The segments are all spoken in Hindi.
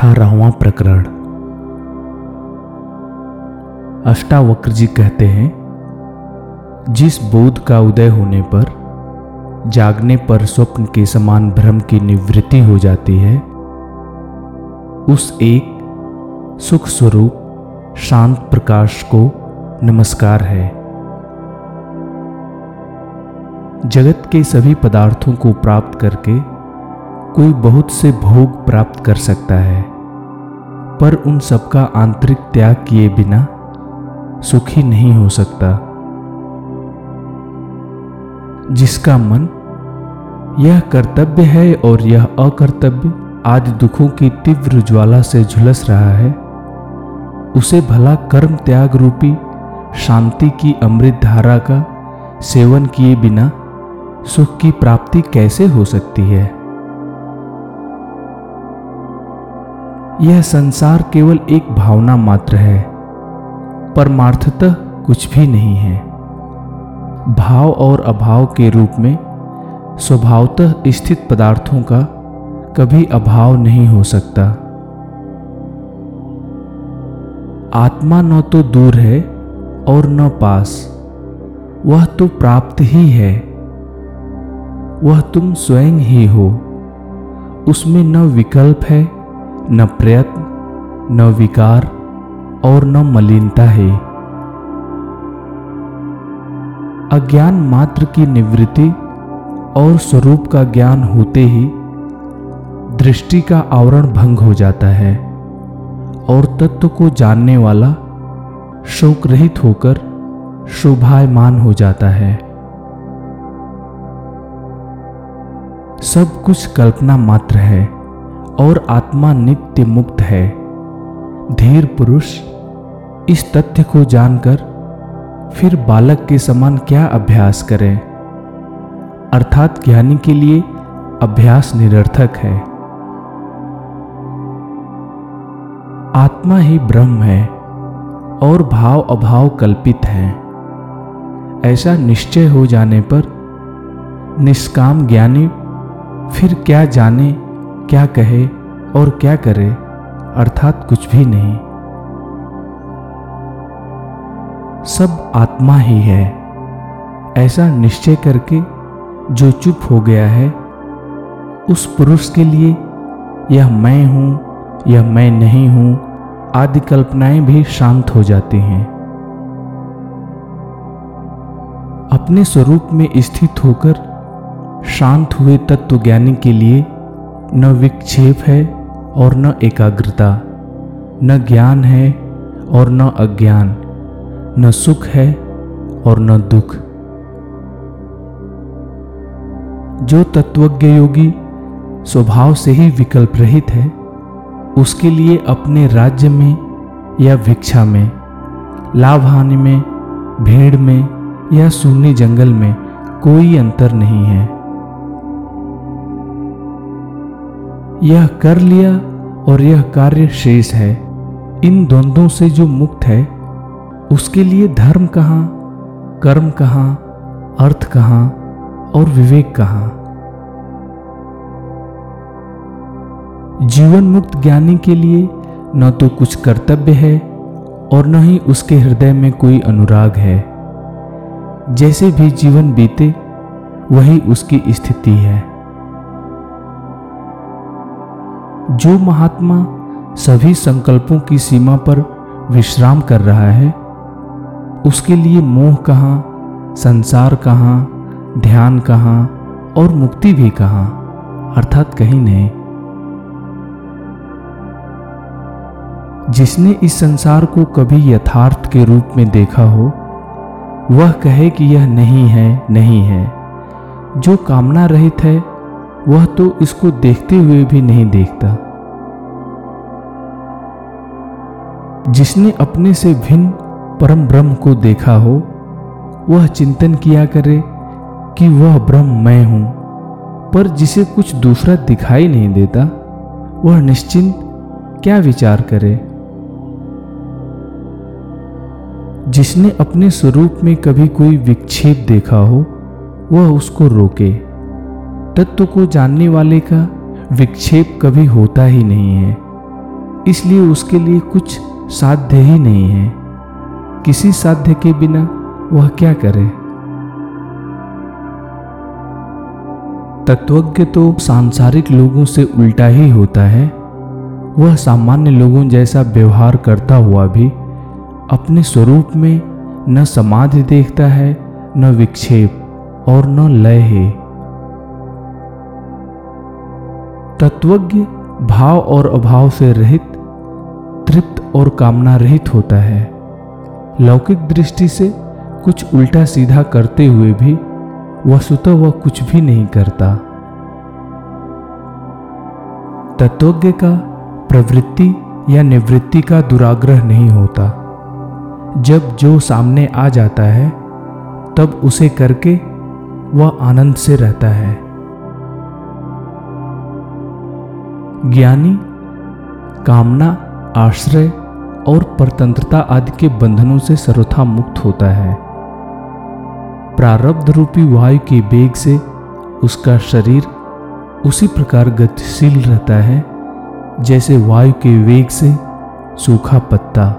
अठारहवां प्रकरण। अष्टावक्र जी कहते हैं, जिस बोध का उदय होने पर जागने पर स्वप्न के समान भ्रम की निवृत्ति हो जाती है, उस एक सुख स्वरूप शांत प्रकाश को नमस्कार है। जगत के सभी पदार्थों को प्राप्त करके कोई बहुत से भोग प्राप्त कर सकता है। पर उन सबका आंतरिक त्याग किए बिना सुखी नहीं हो सकता। जिसका मन यह कर्तव्य है और यह अकर्तव्य आदि दुखों की तीव्र ज्वाला से झुलस रहा है, उसे भला कर्म त्याग रूपी शांति की अमृत धारा का सेवन किए बिना सुख की प्राप्ति कैसे हो सकती है? यह संसार केवल एक भावना मात्र है। परमार्थतः कुछ भी नहीं है। भाव और अभाव के रूप में स्वभावतः स्थित पदार्थों का कभी अभाव नहीं हो सकता। आत्मा न तो दूर है और न पास। वह तो प्राप्त ही है। वह तुम स्वयं ही हो। उसमें न विकल्प है न प्रयत्न, न विकार और न मलिनता है। अज्ञान मात्र की निवृत्ति और स्वरूप का ज्ञान होते ही दृष्टि का आवरण भंग हो जाता है और तत्व को जानने वाला शोक रहित होकर शोभायमान हो जाता है। सब कुछ कल्पना मात्र है। और आत्मा नित्य मुक्त है। धीर पुरुष, इस तथ्य को जानकर फिर बालक के समान क्या अभ्यास करे? अर्थात ज्ञानी के लिए अभ्यास निरर्थक है। आत्मा ही ब्रह्म है और भाव अभाव कल्पित है। ऐसा निश्चय हो जाने पर निष्काम ज्ञानी फिर क्या जाने क्या कहे और क्या करे, अर्थात कुछ भी नहीं। सब आत्मा ही है। ऐसा निश्चय करके जो चुप हो गया है, उस पुरुष के लिए यह मैं हूँ, यह मैं नहीं हूँ, आदि कल्पनाएँ भी शांत हो जाती हैं। अपने स्वरूप में स्थित होकर शांत हुए तत्वज्ञानी के लिए न विक्षेप है और न एकाग्रता, न ज्ञान है और न अज्ञान, न सुख है और न दुख। जो तत्वज्ञ योगी स्वभाव से ही विकल्प रहित है, उसके लिए अपने राज्य में या भिक्षा में, लाभ हानि में, भीड़ में या सुन्नी जंगल में कोई अंतर नहीं है। यह कर लिया और यह कार्य शेष है। इन द्वंद्वों से जो मुक्त है, उसके लिए धर्म कहाँ, कर्म कहाँ, अर्थ कहाँ और विवेक कहाँ? जीवन मुक्त ज्ञानी के लिए न तो कुछ कर्तव्य है और न ही उसके हृदय में कोई अनुराग है। जैसे भी जीवन बीते, वही उसकी स्थिति है। जो महात्मा सभी संकल्पों की सीमा पर विश्राम कर रहा है, उसके लिए मोह कहाँ, संसार कहाँ, ध्यान कहाँ और मुक्ति भी कहाँ, अर्थात कहीं नहीं। जिसने इस संसार को कभी यथार्थ के रूप में देखा हो, वह कहे कि यह नहीं है नहीं है। जो कामना रहित है वह तो इसको देखते हुए भी नहीं देखता। जिसने अपने से भिन्न परम ब्रह्म को देखा हो, वह चिंतन किया करे कि वह ब्रह्म मैं हूँ, पर जिसे कुछ दूसरा दिखाई नहीं देता, वह निश्चिंत क्या विचार करे? जिसने अपने स्वरूप में कभी कोई विक्षेप देखा हो, वह उसको रोके। तत्व को जानने वाले का विक्षेप कभी होता ही नहीं है। इसलिए उसके लिए कुछ साध्य ही नहीं है। किसी साध्य के बिना वह क्या करे? तत्वज्ञ तो सांसारिक लोगों से उल्टा ही होता है। वह सामान्य लोगों जैसा व्यवहार करता हुआ भी अपने स्वरूप में न समाधि देखता है, न विक्षेप और न लय है। तत्वज्ञ भाव और अभाव से रहित, तृप्त और कामना रहित होता है। लौकिक दृष्टि से कुछ उल्टा सीधा करते हुए भी वह वस्तुतः वह कुछ भी नहीं करता। तत्वज्ञ का प्रवृत्ति या निवृत्ति का दुराग्रह नहीं होता। जब जो सामने आ जाता है, तब उसे करके वह आनंद से रहता है। ज्ञानी, कामना, आश्रय और परतंत्रता आदि के बंधनों से सर्वथा मुक्त होता है। प्रारब्ध रूपी वायु के वेग से उसका शरीर उसी प्रकार गतिशील रहता है, जैसे वायु के वेग से सूखा पत्ता।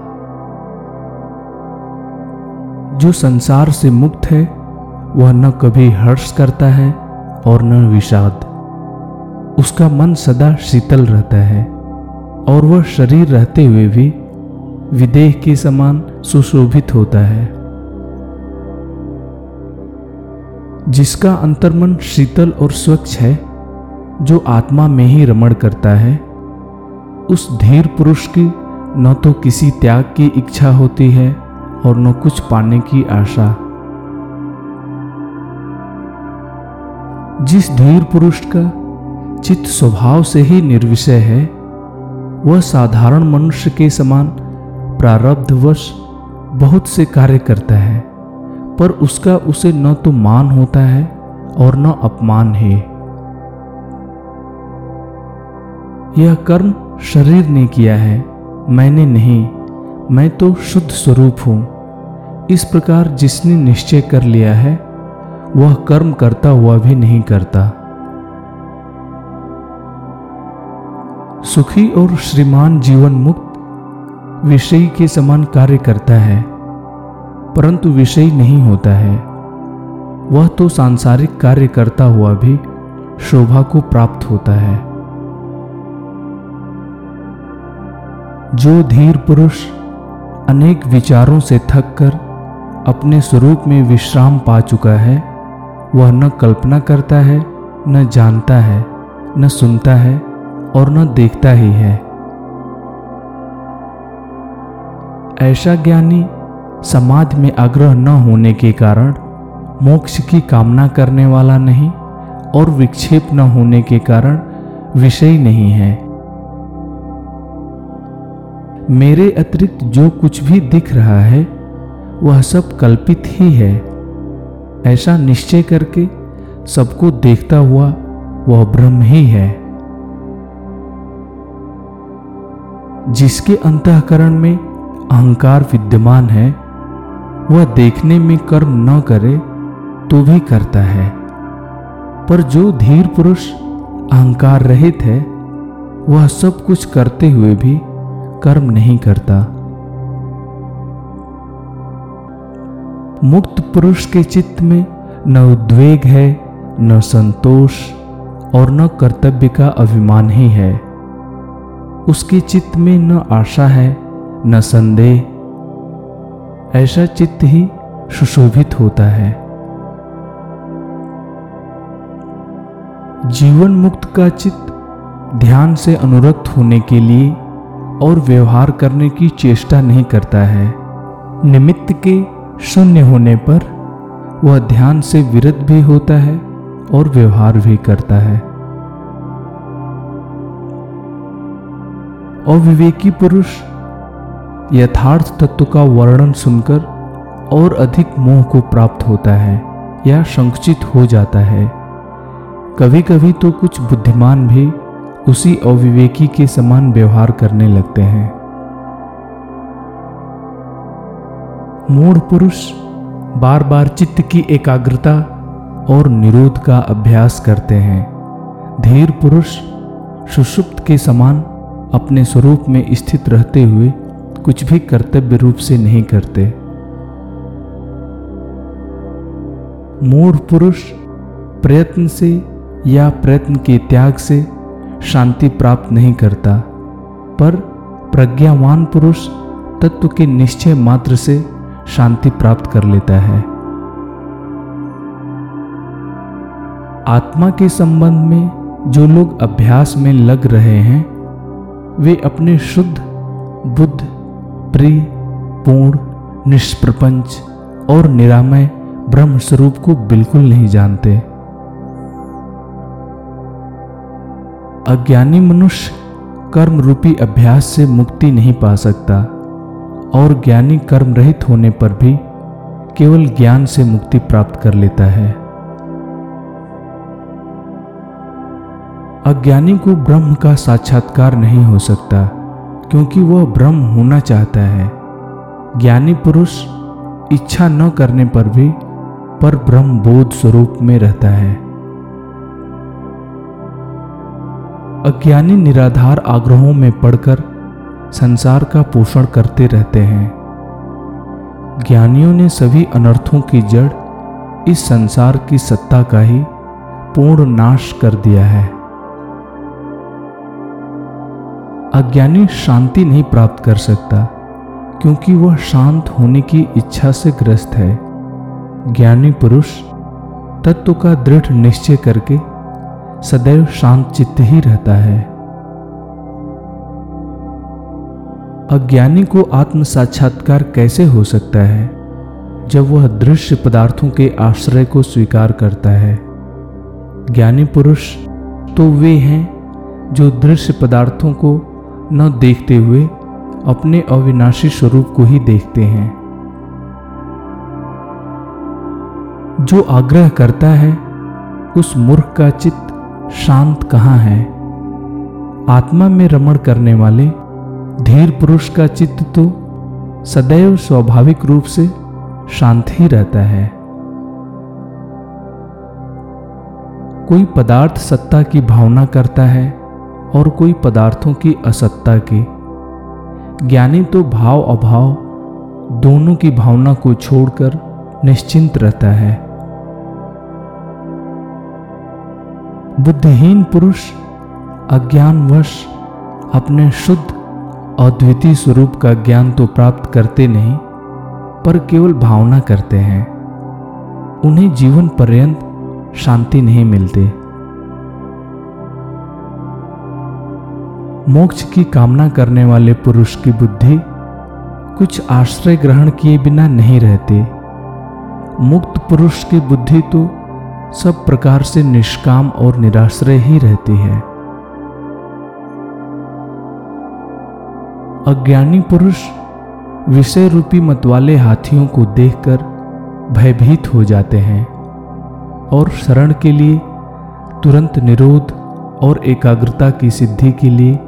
जो संसार से मुक्त है, वह न कभी हर्ष करता है और न विषाद। उसका मन सदा शीतल रहता है और वह शरीर रहते हुए भी विदेह के समान सुशोभित होता है। जिसका अंतर्मन शीतल और स्वच्छ है, जो आत्मा में ही रमण करता है, उस धीर पुरुष की न तो किसी त्याग की इच्छा होती है और न कुछ पाने की आशा। जिस धीर पुरुष का चित्त स्वभाव से ही निर्विषय है। वह साधारण मनुष्य के समान प्रारब्धवश बहुत से कार्य करता है, पर उसका उसे न तो मान होता है और न अपमान है। यह कर्म शरीर ने किया है, मैंने नहीं, मैं तो शुद्ध स्वरूप हूँ। इस प्रकार जिसने निश्चय कर लिया है, वह कर्म करता हुआ भी नहीं करता। सुखी और श्रीमान जीवन मुक्त विषय के समान कार्य करता है, परंतु विषय नहीं होता है। वह तो सांसारिक कार्य करता हुआ भी शोभा को प्राप्त होता है। जो धीर पुरुष अनेक विचारों से थक कर अपने स्वरूप में विश्राम पा चुका है, वह न कल्पना करता है, न जानता है, न सुनता है और न देखता ही है। ऐसा ज्ञानी समाज में आग्रह न होने के कारण मोक्ष की कामना करने वाला नहीं और विक्षेप न होने के कारण विषय नहीं है। मेरे अतिरिक्त जो कुछ भी दिख रहा है, वह सब कल्पित ही है। ऐसा निश्चय करके सबको देखता हुआ वह ब्रह्म ही है। जिसके अंतकरण में अहंकार विद्यमान है, वह देखने में कर्म न करे तो भी करता है। पर जो धीर पुरुष अहंकार रहित है, वह सब कुछ करते हुए भी कर्म नहीं करता। मुक्त पुरुष के चित्त में न उद्वेग है, न संतोष और न कर्तव्य का अभिमान ही है। उसके चित्त में न आशा है, न संदेह। ऐसा चित्त ही सुशोभित होता है। जीवन मुक्त का चित्त ध्यान से अनुरक्त होने के लिए और व्यवहार करने की चेष्टा नहीं करता है। निमित्त के शून्य होने पर वह ध्यान से विरत भी होता है और व्यवहार भी करता है। अविवेकी पुरुष यथार्थ तत्व का वर्णन सुनकर और अधिक मोह को प्राप्त होता है या संकुचित हो जाता है। कभी कभी तो कुछ बुद्धिमान भी उसी अविवेकी के समान व्यवहार करने लगते हैं। मूढ़ पुरुष बार बार चित्त की एकाग्रता और निरोध का अभ्यास करते हैं। धीर पुरुष सुषुप्त के समान अपने स्वरूप में स्थित रहते हुए कुछ भी कर्तव्य रूप से नहीं करते। मूढ़ पुरुष प्रयत्न से या प्रयत्न के त्याग से शांति प्राप्त नहीं करता, पर प्रज्ञावान पुरुष तत्व के निश्चय मात्र से शांति प्राप्त कर लेता है। आत्मा के संबंध में जो लोग अभ्यास में लग रहे हैं वे अपने शुद्ध, बुद्ध, प्रिय, पूर्ण, निष्प्रपंच और निरामय ब्रह्म स्वरूप को बिल्कुल नहीं जानते। अज्ञानी मनुष्य कर्म रूपी अभ्यास से मुक्ति नहीं पा सकता और ज्ञानी कर्म रहित होने पर भी केवल ज्ञान से मुक्ति प्राप्त कर लेता है। अज्ञानी को ब्रह्म का साक्षात्कार नहीं हो सकता, क्योंकि वह ब्रह्म होना चाहता है। ज्ञानी पुरुष इच्छा न करने पर भी पर ब्रह्म बोध स्वरूप में रहता है। अज्ञानी निराधार आग्रहों में पड़कर संसार का पोषण करते रहते हैं। ज्ञानियों ने सभी अनर्थों की जड़ इस संसार की सत्ता का ही पूर्ण नाश कर दिया है। अज्ञानी शांति नहीं प्राप्त कर सकता, क्योंकि वह शांत होने की इच्छा से ग्रस्त है। ज्ञानी पुरुष तत्व का दृढ़ निश्चय करके सदैव शांत चित्त ही रहता है। अज्ञानी को आत्म साक्षात्कार कैसे हो सकता है, जब वह दृश्य पदार्थों के आश्रय को स्वीकार करता है? ज्ञानी पुरुष तो वे हैं जो दृश्य पदार्थों को न देखते हुए अपने अविनाशी स्वरूप को ही देखते हैं। जो आग्रह करता है, उस मूर्ख का चित्त शांत कहाँ है? आत्मा में रमण करने वाले धीर पुरुष का चित्त तो सदैव स्वाभाविक रूप से शांत ही रहता है। कोई पदार्थ सत्ता की भावना करता है और कोई पदार्थों की असत्ता की। ज्ञानी तो भाव अभाव, दोनों की भावना को छोड़कर निश्चिंत रहता है। बुद्धिहीन पुरुष, अज्ञानवश, अपने शुद्ध, अद्वितीय स्वरूप का ज्ञान तो प्राप्त करते नहीं, पर केवल भावना करते हैं। उन्हें जीवन पर्यंत शांति नहीं मिलती। मोक्ष की कामना करने वाले पुरुष की बुद्धि कुछ आश्रय ग्रहण किए बिना नहीं रहते। मुक्त पुरुष की बुद्धि तो सब प्रकार से निष्काम और निराश्रय ही रहती है। अज्ञानी पुरुष विषय रूपी मतवाले हाथियों को देखकर भयभीत हो जाते हैं और शरण के लिए तुरंत निरोध और एकाग्रता की सिद्धि के लिए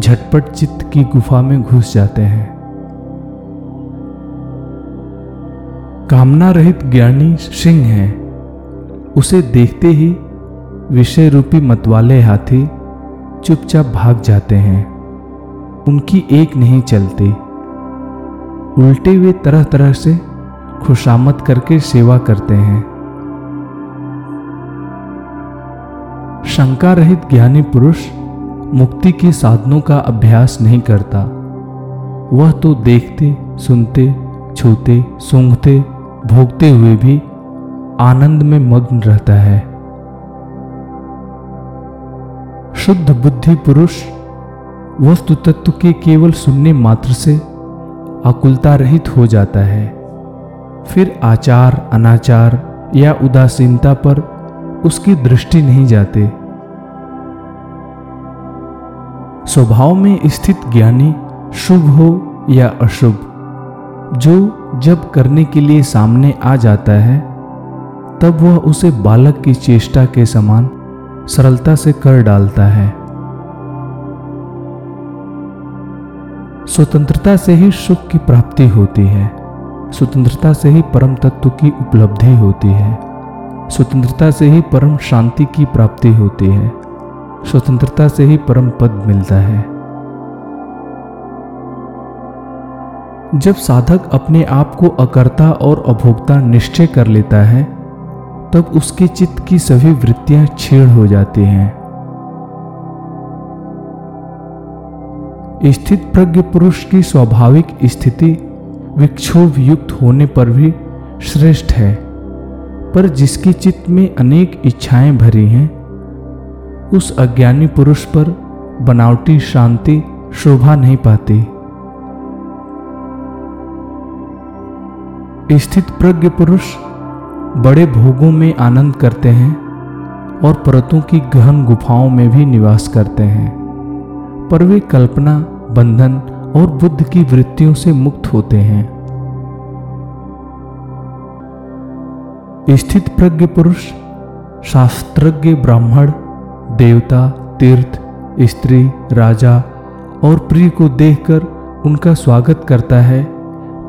झटपट चित्त की गुफा में घुस जाते हैं। कामना रहित ज्ञानी सिंह है। उसे देखते ही विषय रूपी मतवाले हाथी चुपचाप भाग जाते हैं। उनकी एक नहीं चलती। उल्टे वे तरह तरह से खुशामद करके सेवा करते हैं। शंका रहित ज्ञानी पुरुष मुक्ति के साधनों का अभ्यास नहीं करता। वह तो देखते, सुनते, छूते, सूंघते, भोगते हुए भी आनंद में मग्न रहता है। शुद्ध बुद्धि पुरुष वस्तु तत्व के केवल सुनने मात्र से आकुलता रहित हो जाता है। फिर आचार, अनाचार या उदासीनता पर उसकी दृष्टि नहीं जाते। स्वभाव में स्थित ज्ञानी शुभ हो या अशुभ, जो जब करने के लिए सामने आ जाता है, तब वह उसे बालक की चेष्टा के समान सरलता से कर डालता है। स्वतंत्रता से ही सुख की प्राप्ति होती है। स्वतंत्रता से ही परम तत्व की उपलब्धि होती है। स्वतंत्रता से ही परम शांति की प्राप्ति होती है। स्वतंत्रता से ही परम पद मिलता है। जब साधक अपने आप को अकर्ता और अभोक्ता निश्चय कर लेता है, तब उसके चित्त की सभी वृत्तियाँ छेड़ हो जाती हैं। स्थित प्रज्ञ पुरुष की स्वाभाविक स्थिति विक्षोभ युक्त होने पर भी श्रेष्ठ है, पर जिसकी चित्त में अनेक इच्छाएँ भरी हैं उस अज्ञानी पुरुष पर बनावटी शांति शोभा नहीं पाती। स्थित प्रज्ञ पुरुष बड़े भोगों में आनंद करते हैं और परतों की गहन गुफाओं में भी निवास करते हैं, पर वे कल्पना, बंधन और बुद्ध की वृत्तियों से मुक्त होते हैं। स्थित प्रज्ञ पुरुष शास्त्रज्ञ ब्राह्मण देवता, तीर्थ, स्त्री, राजा और प्रिय को देखकर उनका स्वागत करता है,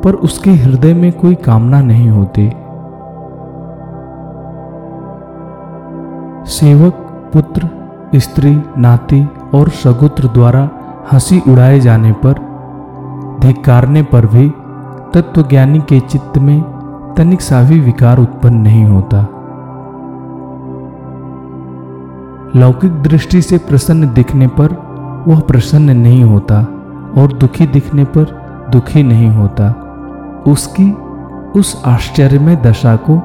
पर उसके हृदय में कोई कामना नहीं होती। सेवक, पुत्र, स्त्री, नाती और सगुत्र द्वारा हँसी उड़ाए जाने पर धिकारने पर भी तत्वज्ञानी के चित्त में तनिक सा भी विकार उत्पन्न नहीं होता। लौकिक दृष्टि से प्रसन्न दिखने पर वह प्रसन्न नहीं होता और दुखी दिखने पर दुखी नहीं होता। उसकी, उस आश्चर्यमय दशा को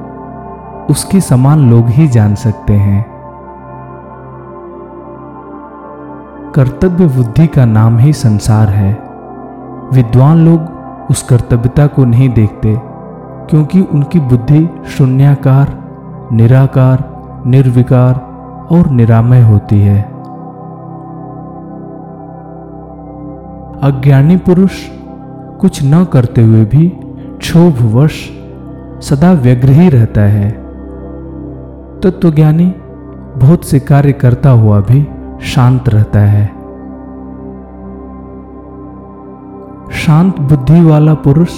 उसके समान लोग ही जान सकते हैं। कर्तव्य बुद्धि का नाम ही संसार है। विद्वान लोग उस कर्तव्यता को नहीं देखते, क्योंकि उनकी बुद्धि शून्याकार, निराकार, निर्विकार और निरामय होती है। अज्ञानी पुरुष कुछ न करते हुए भी क्षोभवश सदा व्यग्र ही रहता है। तत्वज्ञानी तो बहुत से कार्य करता हुआ भी शांत रहता है। शांत बुद्धि वाला पुरुष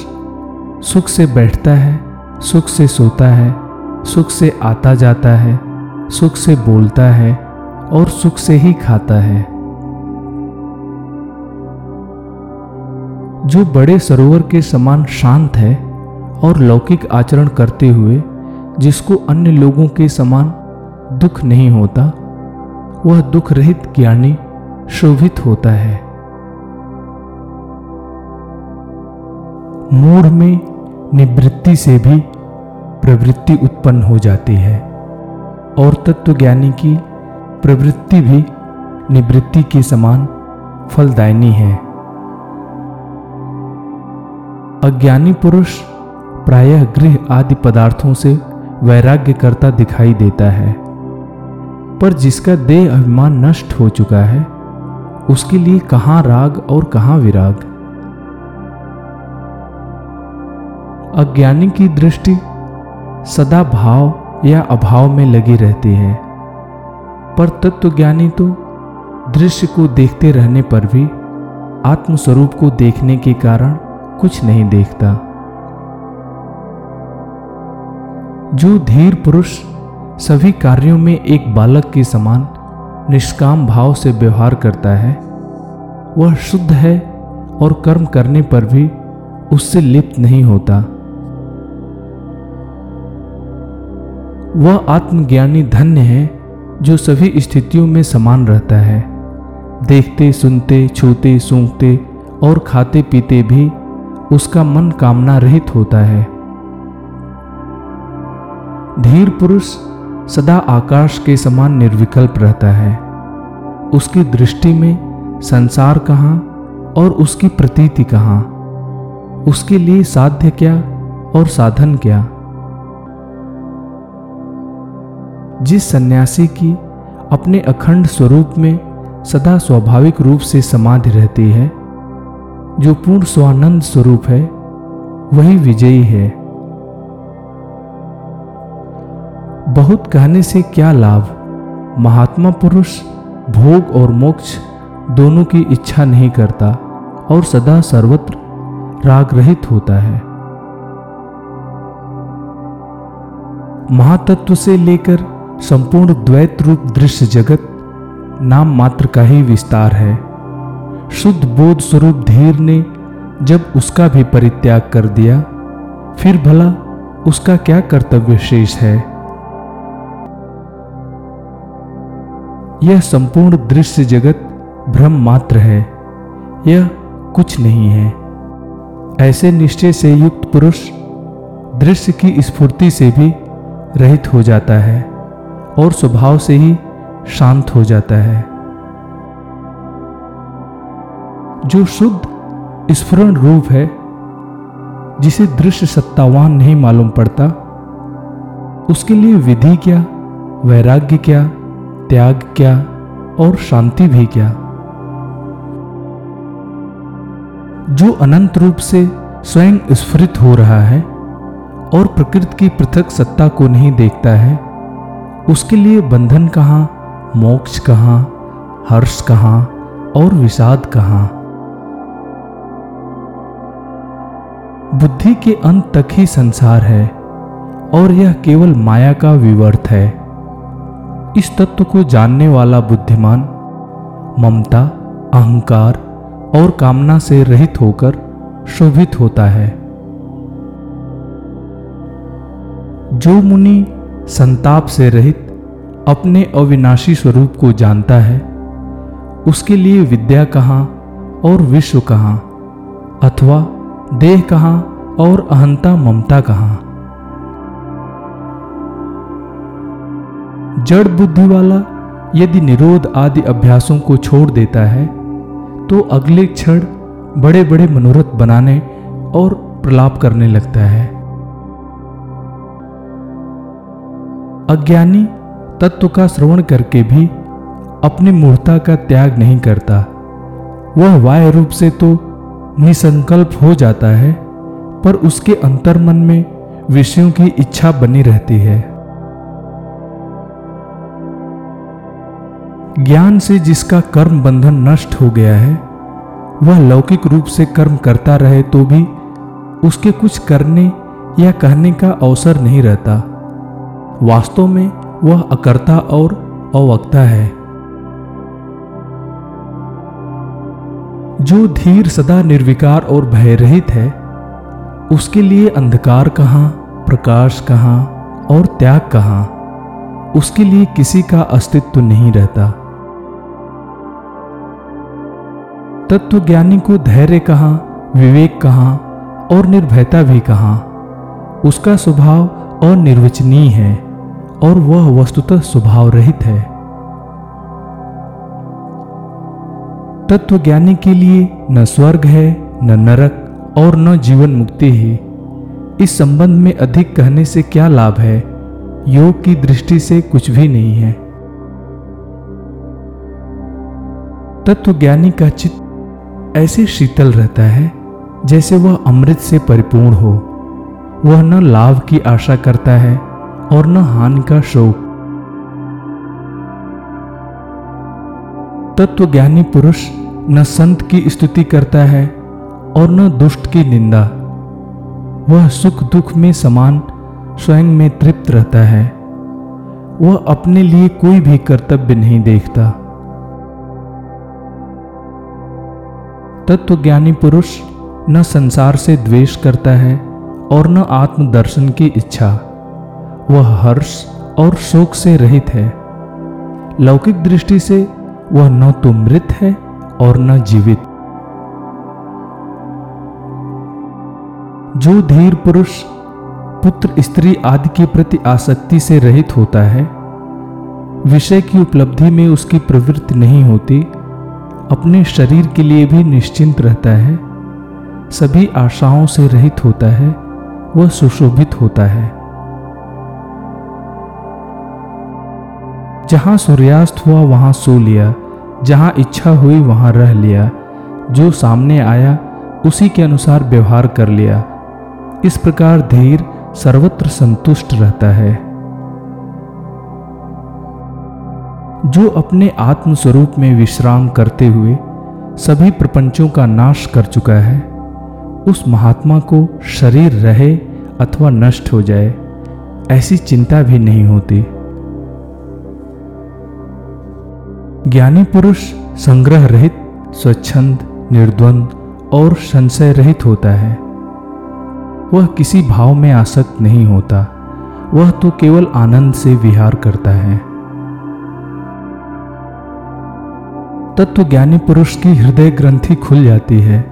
सुख से बैठता है, सुख से सोता है, सुख से आता जाता है। सुख से बोलता है और सुख से ही खाता है। जो बड़े सरोवर के समान शांत है और लौकिक आचरण करते हुए, जिसको अन्य लोगों के समान दुख नहीं होता, वह दुख रहित ज्ञानी शोभित होता है। मूढ़ में निवृत्ति से भी प्रवृत्ति उत्पन्न हो जाती है। और तत्वज्ञानी की प्रवृत्ति भी निवृत्ति के समान फलदायिनी है। अज्ञानी पुरुष प्रायः गृह आदि पदार्थों से वैराग्य करता दिखाई देता है। पर जिसका देह अभिमान नष्ट हो चुका है, उसके लिए कहाँ राग और कहाँ विराग? अज्ञानी की दृष्टि सदा भाव या अभाव में लगी रहती है। पर तत्वज्ञानी तो दृश्य को देखते रहने पर भी आत्मस्वरूप को देखने के कारण कुछ नहीं देखता। जो धीर पुरुष सभी कार्यों में एक बालक के समान निष्काम भाव से व्यवहार करता है, वह शुद्ध है और कर्म करने पर भी उससे लिप्त नहीं होता। वह आत्मज्ञानी धन्य है, जो सभी स्थितियों में समान रहता है। देखते, सुनते, छूते, सूंघते और खाते, पीते भी उसका मन कामना रहित होता है। धीर पुरुष सदा आकाश के समान निर्विकल्प रहता है। उसकी दृष्टि में संसार कहाँ और उसकी प्रतीति कहाँ? उसके लिए साध्य क्या और साधन क्या? जिस सन्यासी की अपने अखंड स्वरूप में सदा स्वाभाविक रूप से समाधि रहती है, जो पूर्ण स्वानंद स्वरूप है, वही विजयी है। बहुत कहने से क्या लाभ? महात्मा पुरुष भोग और मोक्ष दोनों की इच्छा नहीं करता और सदा सर्वत्र राग रहित होता है। महातत्व से लेकर संपूर्ण द्वैत रूप दृश्य जगत नाम मात्र का ही विस्तार है। शुद्ध बोध स्वरूप धीर ने जब उसका भी परित्याग कर दिया, फिर भला उसका क्या कर्तव्य शेष है? यह संपूर्ण दृश्य जगत भ्रम मात्र है, यह कुछ नहीं है। ऐसे निश्चय से युक्त पुरुष दृश्य की स्फूर्ति से भी रहित हो जाता है। और स्वभाव से ही शांत हो जाता है। जो शुद्ध स्फुरण रूप है, जिसे दृश्य सत्तावान नहीं मालूम पड़ता, उसके लिए विधि क्या, वैराग्य क्या, त्याग क्या, और शांति भी क्या? जो अनंत रूप से स्वयं स्फुरित हो रहा है, और प्रकृति की पृथक सत्ता को नहीं देखता है उसके लिए बंधन कहाँ, मोक्ष कहाँ, हर्ष कहाँ और विषाद कहाँ? बुद्धि के अंत तक ही संसार है और यह केवल माया का विवर्त है। इस तत्व को जानने वाला बुद्धिमान, ममता, अहंकार और कामना से रहित होकर शोभित होता है। जो मुनि संताप से रहित अपने अविनाशी स्वरूप को जानता है। उसके लिए विद्या कहाँ और विश्व कहाँ? अथवा देह कहाँ और अहंता ममता कहाँ? जड़ बुद्धि वाला यदि निरोध आदि अभ्यासों को छोड़ देता है तो अगले क्षण बड़े बड़े मनोरथ बनाने और प्रलाप करने लगता है। अज्ञानी तत्व का श्रवण करके भी अपनी मूर्ता का त्याग नहीं करता। वह वाय रूप से तो निसंकल्प हो जाता है, पर उसके अंतर्मन में विषयों की इच्छा बनी रहती है। ज्ञान से जिसका कर्म बंधन नष्ट हो गया है, वह लौकिक रूप से कर्म करता रहे तो भी उसके कुछ करने या कहने का अवसर नहीं रहता। वास्तव में वह अकर्ता और अवक्ता है। जो धीर सदा निर्विकार और भयरहित है, उसके लिए अंधकार कहाँ, प्रकाश कहाँ और त्याग कहाँ, उसके लिए किसी का अस्तित्व नहीं रहता। तत्वज्ञानी को धैर्य कहाँ, विवेक कहाँ और निर्भयता भी कहाँ, उसका स्वभाव अनिर्वचनीय है। और वह वस्तुतः स्वभाव रहित है। तत्व ज्ञानी के लिए न स्वर्ग है, न नरक और न जीवन मुक्ति ही। इस संबंध में अधिक कहने से क्या लाभ है? योग की दृष्टि से कुछ भी नहीं है। तत्व ज्ञानी का चित्त ऐसे शीतल रहता है, जैसे वह अमृत से परिपूर्ण हो। वह न लाभ की आशा करता है और न हानि का शोक। तत्वज्ञानी पुरुष न संत की स्तुति करता है और न दुष्ट की निंदा। वह सुख दुख में समान, स्वयं में तृप्त रहता है। वह अपने लिए कोई भी कर्तव्य नहीं देखता। तत्वज्ञानी पुरुष न संसार से द्वेष करता है और न आत्मदर्शन की इच्छा। वह हर्ष और शोक से रहित है। लौकिक दृष्टि से वह न तो मृत है और न जीवित। जो धीर पुरुष पुत्र स्त्री आदि के प्रति आसक्ति से रहित होता है, विषय की उपलब्धि में उसकी प्रवृत्ति नहीं होती, अपने शरीर के लिए भी निश्चिंत रहता है, सभी आशाओं से रहित होता है, वह सुशोभित होता है। जहाँ सूर्यास्त हुआ, वहाँ सो लिया। जहाँ इच्छा हुई, वहाँ रह लिया। जो सामने आया, उसी के अनुसार व्यवहार कर लिया। इस प्रकार धीर सर्वत्र संतुष्ट रहता है। जो अपने आत्म स्वरूप में विश्राम करते हुए सभी प्रपंचों का नाश कर चुका है, उस महात्मा को शरीर रहे अथवा नष्ट हो जाए, ऐसी चिंता भी नहीं होती। ज्ञानी पुरुष संग्रह रहित, स्वच्छंद, निर्द्वंद और संशय रहित होता है। वह किसी भाव में आसक्त नहीं होता। वह तो केवल आनंद से विहार करता है। तत्व ज्ञानी पुरुष की हृदय ग्रंथि खुल जाती है।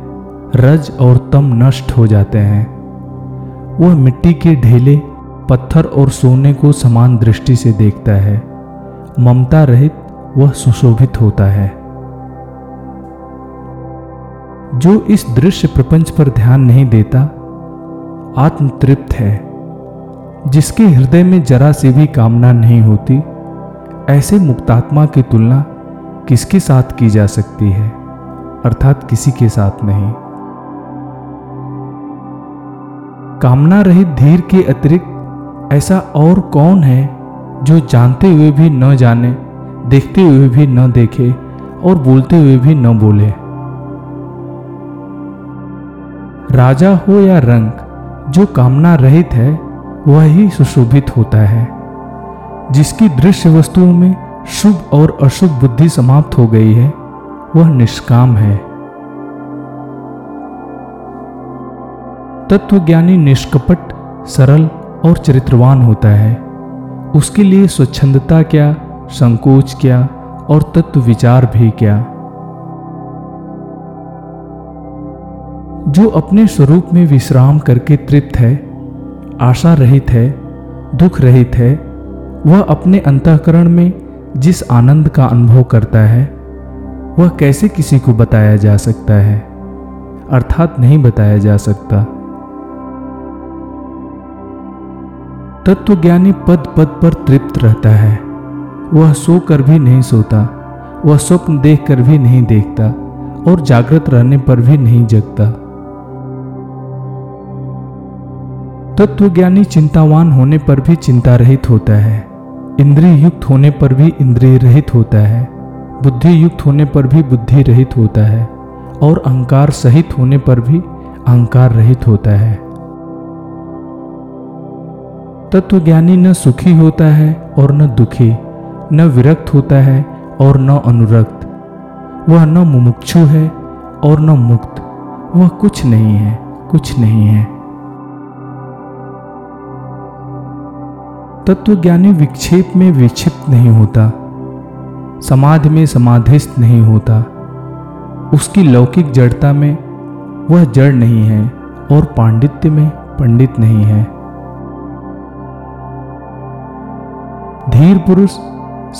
रज और तम नष्ट हो जाते हैं। वह मिट्टी के ढेले, पत्थर और सोने को समान दृष्टि से देखता है। ममता रहित वह सुशोभित होता है। जो इस दृश्य प्रपंच पर ध्यान नहीं देता, आत्मतृप्त है। जिसके हृदय में जरा सी भी कामना नहीं होती, ऐसे मुक्तात्मा की तुलना किसके साथ की जा सकती है? अर्थात किसी के साथ नहीं। कामना रहित धीर के अतिरिक्त ऐसा और कौन है जो जानते हुए भी न जाने देखते हुए भी न देखे और बोलते हुए भी न बोले। राजा हो या रंग, जो कामना रहित है, वह ही सुशोभित होता है। जिसकी दृश्य वस्तुओं में शुभ और अशुभ बुद्धि समाप्त हो गई है, वह निष्काम है। तत्वज्ञानी निष्कपट, सरल और चरित्रवान होता है। उसके लिए स्वच्छंदता क्या संकोच क्या और तत्व विचार भी क्या। जो अपने स्वरूप में विश्राम करके तृप्त है, आशा रहित है, दुख रहित है, वह अपने अंतकरण में जिस आनंद का अनुभव करता है, वह कैसे किसी को बताया जा सकता है? अर्थात नहीं बताया जा सकता। तत्वज्ञानी पद पद पर तृप्त रहता है। वह सोकर भी नहीं सोता, वह स्वप्न देखकर भी नहीं देखता और जागृत रहने पर भी नहीं जगता। तत्वज्ञानी चिंतावान होने पर भी चिंता रहित होता है इंद्रिय युक्त होने पर भी इंद्रिय रहित होता है बुद्धि युक्त होने पर भी बुद्धि रहित होता है और अहंकार सहित होने पर भी अहंकार रहित होता है। तत्वज्ञानी न सुखी होता है और न दुखी न विरक्त होता है और न अनुरक्त। वह न मुमुक्षु है और न मुक्त। वह कुछ नहीं है, कुछ नहीं है। तत्वज्ञानी विक्षेप में विक्षिप्त नहीं होता। समाधि में समाधिस्थ नहीं होता। उसकी लौकिक जड़ता में वह जड़ नहीं है और पांडित्य में पंडित नहीं है। धीर पुरुष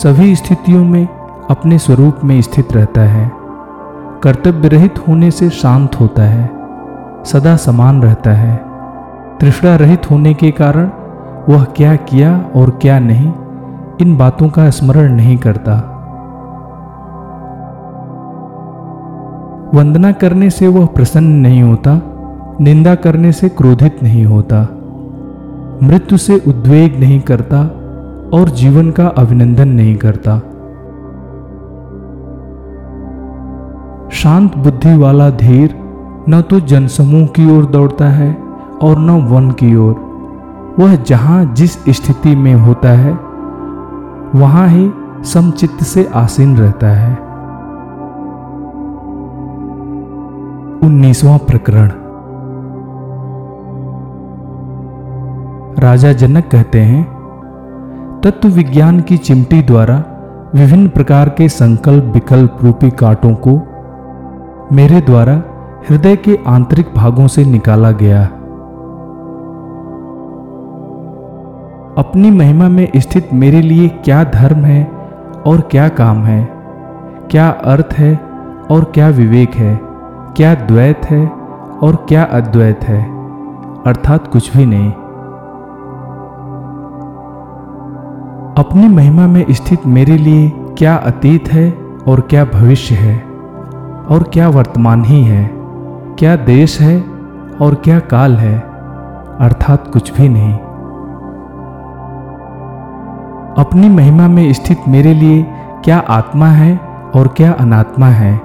सभी स्थितियों में अपने स्वरूप में स्थित रहता है। कर्तव्य रहित होने से शांत होता है, सदा समान रहता है। तृष्णा रहित होने के कारण वह क्या किया और क्या नहीं, इन बातों का स्मरण नहीं करता। वंदना करने से वह प्रसन्न नहीं होता, निंदा करने से क्रोधित नहीं होता। मृत्यु से उद्वेग नहीं करता और जीवन का अभिनंदन नहीं करता। शांत बुद्धि वाला धीर न तो जनसमूह की ओर दौड़ता है और न वन की ओर। वह जहाँ जिस स्थिति में होता है, वहाँ ही समचित्त से आसीन रहता है। उन्नीसवां प्रकरण। राजा जनक कहते हैं तत्व विज्ञान की चिमटी द्वारा विभिन्न प्रकार के संकल्प विकल्प रूपी कांटों को मेरे द्वारा हृदय के आंतरिक भागों से निकाला गया। अपनी महिमा में स्थित मेरे लिए क्या धर्म है और क्या काम है? क्या अर्थ है और क्या विवेक है? क्या द्वैत है और क्या अद्वैत है? अर्थात कुछ भी नहीं। अपनी महिमा में स्थित मेरे लिए क्या अतीत है और क्या भविष्य है? और क्या वर्तमान ही है? क्या देश है और क्या काल है? अर्थात कुछ भी नहीं। अपनी महिमा में स्थित मेरे लिए क्या आत्मा है और क्या अनात्मा है?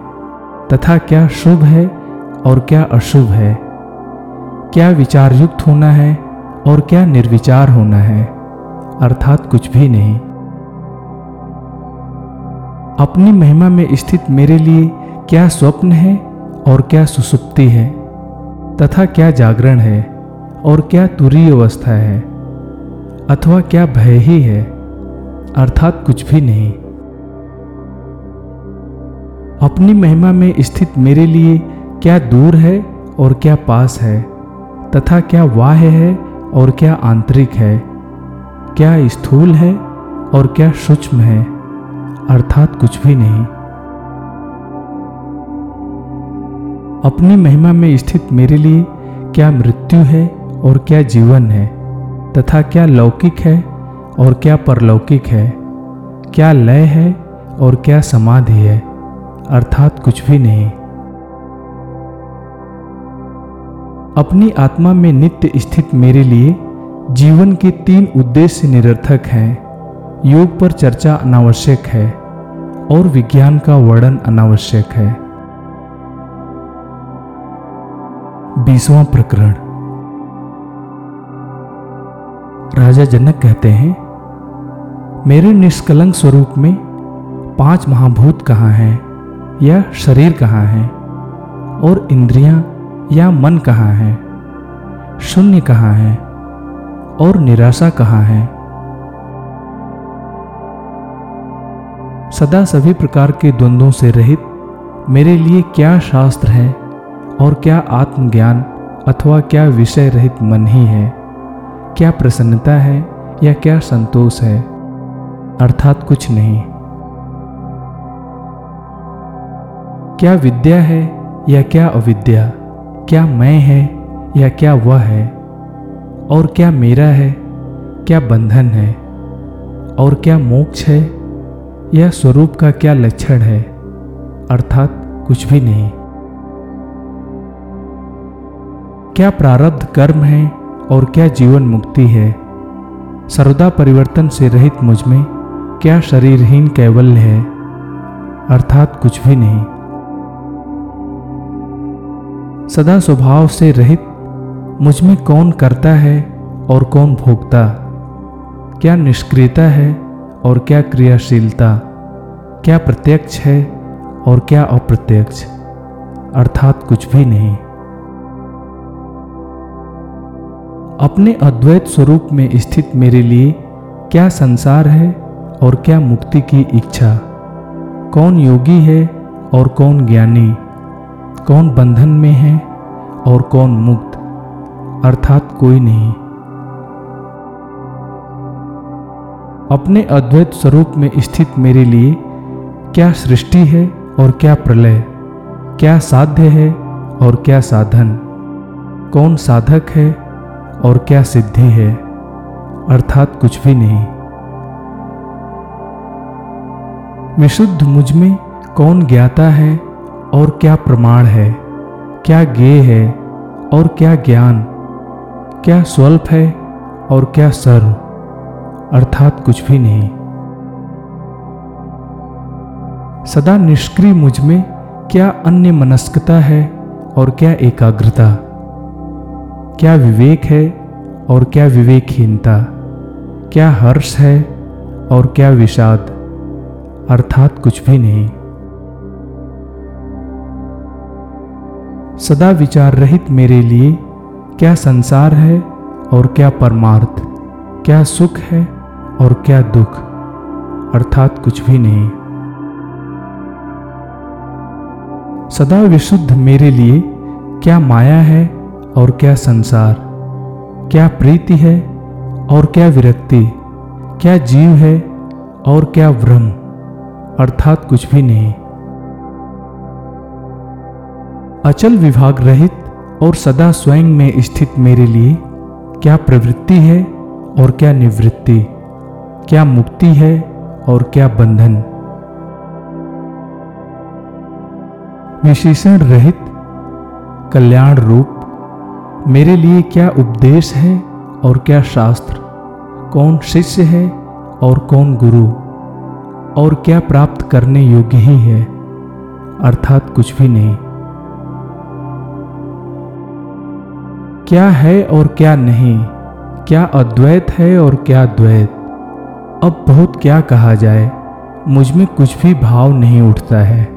तथा क्या शुभ है और क्या अशुभ है? क्या विचार युक्त होना है और क्या निर्विचार होना है? अर्थात कुछ भी नहीं। अपनी महिमा में स्थित मेरे लिए क्या स्वप्न है और क्या सुसुप्ति है, तथा क्या जागरण है और क्या तुरी अवस्था है, अथवा क्या भय ही है, अर्थात कुछ भी नहीं। अपनी महिमा में स्थित मेरे लिए क्या दूर है और क्या पास है, तथा क्या वाह्य है और क्या आंतरिक है। क्या स्थूल है और क्या सूक्ष्म है? अर्थात कुछ भी नहीं। अपनी महिमा में स्थित मेरे लिए क्या मृत्यु है और क्या जीवन है? तथा क्या लौकिक है और क्या परलौकिक है? क्या लय है और क्या समाधि है? अर्थात कुछ भी नहीं। अपनी आत्मा में नित्य स्थित मेरे लिए जीवन के तीन उद्देश्य निरर्थक हैं। योग पर चर्चा अनावश्यक है और विज्ञान का वर्णन अनावश्यक है। बीसवां प्रकरण। राजा जनक कहते हैं, मेरे निष्कलंक स्वरूप में पाँच महाभूत कहाँ हैं? या शरीर कहाँ है? और इंद्रियाँ या मन कहाँ है? शून्य कहाँ है? और निराशा कहाँ है? सदा सभी प्रकार के द्वंद्वों से रहित, मेरे लिए क्या शास्त्र है और क्या आत्मज्ञान अथवा क्या विषय रहित मन ही है? क्या प्रसन्नता है या क्या संतोष है? अर्थात कुछ नहीं। क्या विद्या है या क्या अविद्या? क्या मैं है या क्या वह है? और क्या मेरा है? क्या बंधन है? और क्या मोक्ष है? या स्वरूप का क्या लक्षण है? अर्थात कुछ भी नहीं। क्या प्रारब्ध कर्म है और क्या जीवन मुक्ति है? सर्वदा परिवर्तन से रहित मुझमें क्या शरीरहीन कैवल्य है? अर्थात कुछ भी नहीं। सदा स्वभाव से रहित मुझमें कौन करता है और कौन भोगता? क्या निष्क्रियता है और क्या क्रियाशीलता? क्या प्रत्यक्ष है और क्या अप्रत्यक्ष? अर्थात कुछ भी नहीं। अपने अद्वैत स्वरूप में स्थित मेरे लिए क्या संसार है और क्या मुक्ति की इच्छा? कौन योगी है और कौन ज्ञानी? कौन बंधन में है और कौन मुक्त? अर्थात कोई नहीं। अपने अद्वैत स्वरूप में स्थित मेरे लिए क्या सृष्टि है और क्या प्रलय? क्या साध्य है और क्या साधन? कौन साधक है और क्या सिद्धि है? अर्थात कुछ भी नहीं। विशुद्ध मुझमें कौन ज्ञाता है और क्या प्रमाण है? क्या ज्ञेय है और क्या ज्ञान? क्या स्वल्प है और क्या सर्व अर्थात कुछ भी नहीं। सदा निष्क्रिय मुझमें क्या अन्य मनस्कता है और क्या एकाग्रता? क्या विवेक है और क्या विवेकहीनता? क्या हर्ष है और क्या विषाद? अर्थात कुछ भी नहीं। सदा विचार रहित मेरे लिए क्या संसार है और क्या परमार्थ? क्या सुख है और क्या दुख? अर्थात कुछ भी नहीं। सदा विशुद्ध मेरे लिए क्या माया है और क्या संसार? क्या प्रीति है और क्या विरक्ति? क्या जीव है और क्या भ्रम अर्थात कुछ भी नहीं। अचल विभाग रहित और सदा स्वयं में स्थित मेरे लिए क्या प्रवृत्ति है और क्या निवृत्ति? क्या मुक्ति है और क्या बंधन? विशेषण रहित, कल्याण रूप, मेरे लिए क्या उपदेश है और क्या शास्त्र? कौन शिष्य है और कौन गुरु? और क्या प्राप्त करने योग्य ही है? अर्थात कुछ भी नहीं। क्या है और क्या नहीं? क्या अद्वैत है और क्या द्वैत? अब बहुत क्या कहा जाए, मुझमें कुछ भी भाव नहीं उठता है।